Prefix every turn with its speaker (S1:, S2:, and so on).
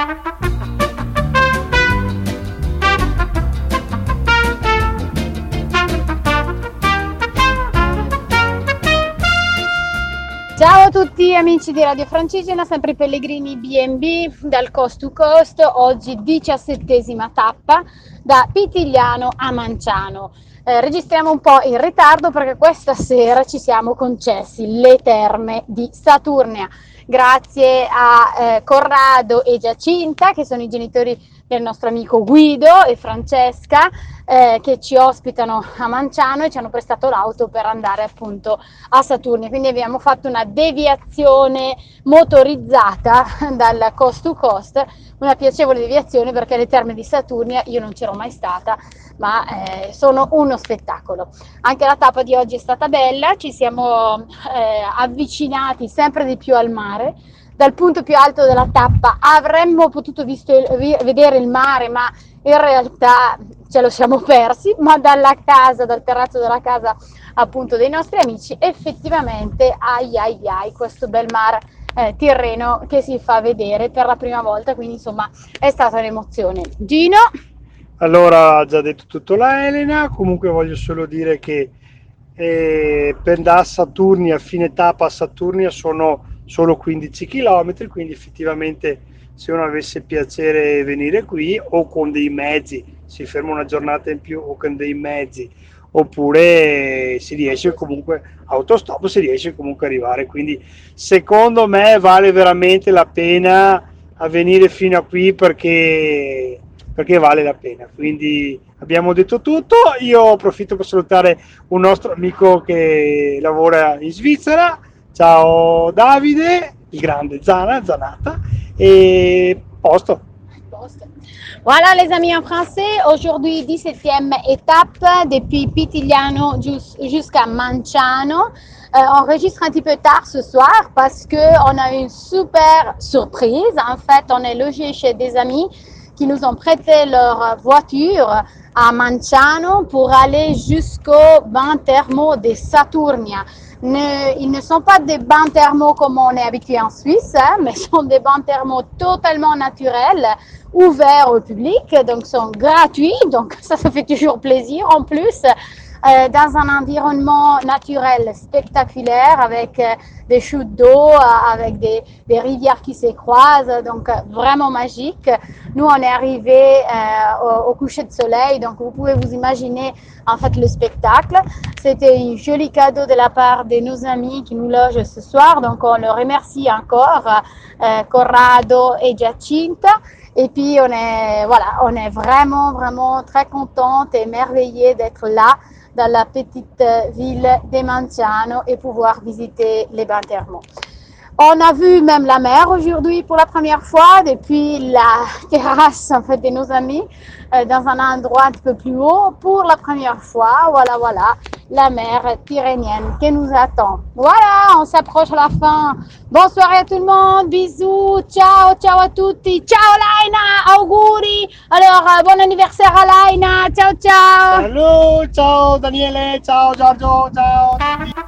S1: Ciao a tutti amici di Radio Francigena, sempre Pellegrini BNB dal Coast to Coast, oggi diciassettesima tappa da Pitigliano a Manciano. Eh, registriamo un po' in ritardo perché questa sera ci siamo concessi le terme di Saturnia, grazie a eh, Corrado e Giacinta che sono i genitori del nostro amico Guido e Francesca eh, che ci ospitano a Manciano e ci hanno prestato l'auto per andare appunto a Saturnia. Quindi abbiamo fatto una deviazione motorizzata dal coast to coast, una piacevole deviazione perché le terme di Saturnia io non c'ero mai stata, ma eh, sono uno spettacolo. Anche la tappa di oggi è stata bella, ci siamo eh, avvicinati sempre di più al mare dal punto più alto della tappa avremmo potuto visto, vedere il mare, ma in realtà ce lo siamo persi, ma dalla casa, dal terrazzo della casa appunto dei nostri amici, effettivamente ai ai ai questo bel mare eh, Tirreno che si fa vedere per la prima volta, quindi insomma è stata un'emozione. Gino?
S2: Allora, ha già detto tutto la Elena, comunque voglio solo dire che eh, per da Saturnia, fine tappa a Saturnia sono solo 15 km, quindi effettivamente se uno avesse piacere venire qui o con dei mezzi, si ferma una giornata in più o con dei mezzi, oppure si riesce comunque autostop, si riesce comunque ad arrivare. Quindi secondo me vale veramente la pena a venire fino a qui perché, perché vale la pena. Quindi abbiamo detto tutto. Io approfitto per salutare un nostro amico che lavora in Svizzera Ciao Davide, il grande Zana, Zanata, et poste.
S1: Voilà les amis en français, aujourd'hui 17e étape depuis Pitigliano jusqu'à Manciano. Euh, on enregistre un petit peu tard ce soir parce qu'on a une super surprise. En fait, on est logé chez des amis qui nous ont prêté leur voiture à Manciano pour aller jusqu'au bain thermo de Saturnia ils ne sont pas des bains thermaux comme on est habitué en Suisse, hein, mais sont des bains thermaux totalement naturels, ouverts au public, donc sont gratuits, donc ça, ça fait toujours plaisir. En plus, euh, dans un environnement naturel spectaculaire avec euh, des chutes d'eau, euh, avec des, des, rivières qui se croisent, donc vraiment magique. Nous, on est arrivé au, au, coucher de soleil, donc vous pouvez vous imaginer en fait le spectacle. C'était un joli cadeau de la part de nos amis qui nous logent ce soir, donc on le remercie encore, Corrado et Giacinta. Et puis on est, voilà, on est vraiment, vraiment très contente et émerveillée d'être là dans la petite ville de Manciano et pouvoir visiter les bains thermaux. On a vu même la mer aujourd'hui pour la première fois depuis la terrasse en fait de nos amis euh, dans un endroit un peu plus haut pour la première fois. Voilà, voilà, la mer pyrénienne qui nous attend. Voilà, on s'approche à la fin. Bonsoir à tout le monde, bisous, ciao, ciao à tutti. Ciao Laina, auguri. Alors, euh, bon anniversaire à Laina, ciao ciao.
S2: Salut, ciao Daniele, ciao Giorgio, ciao.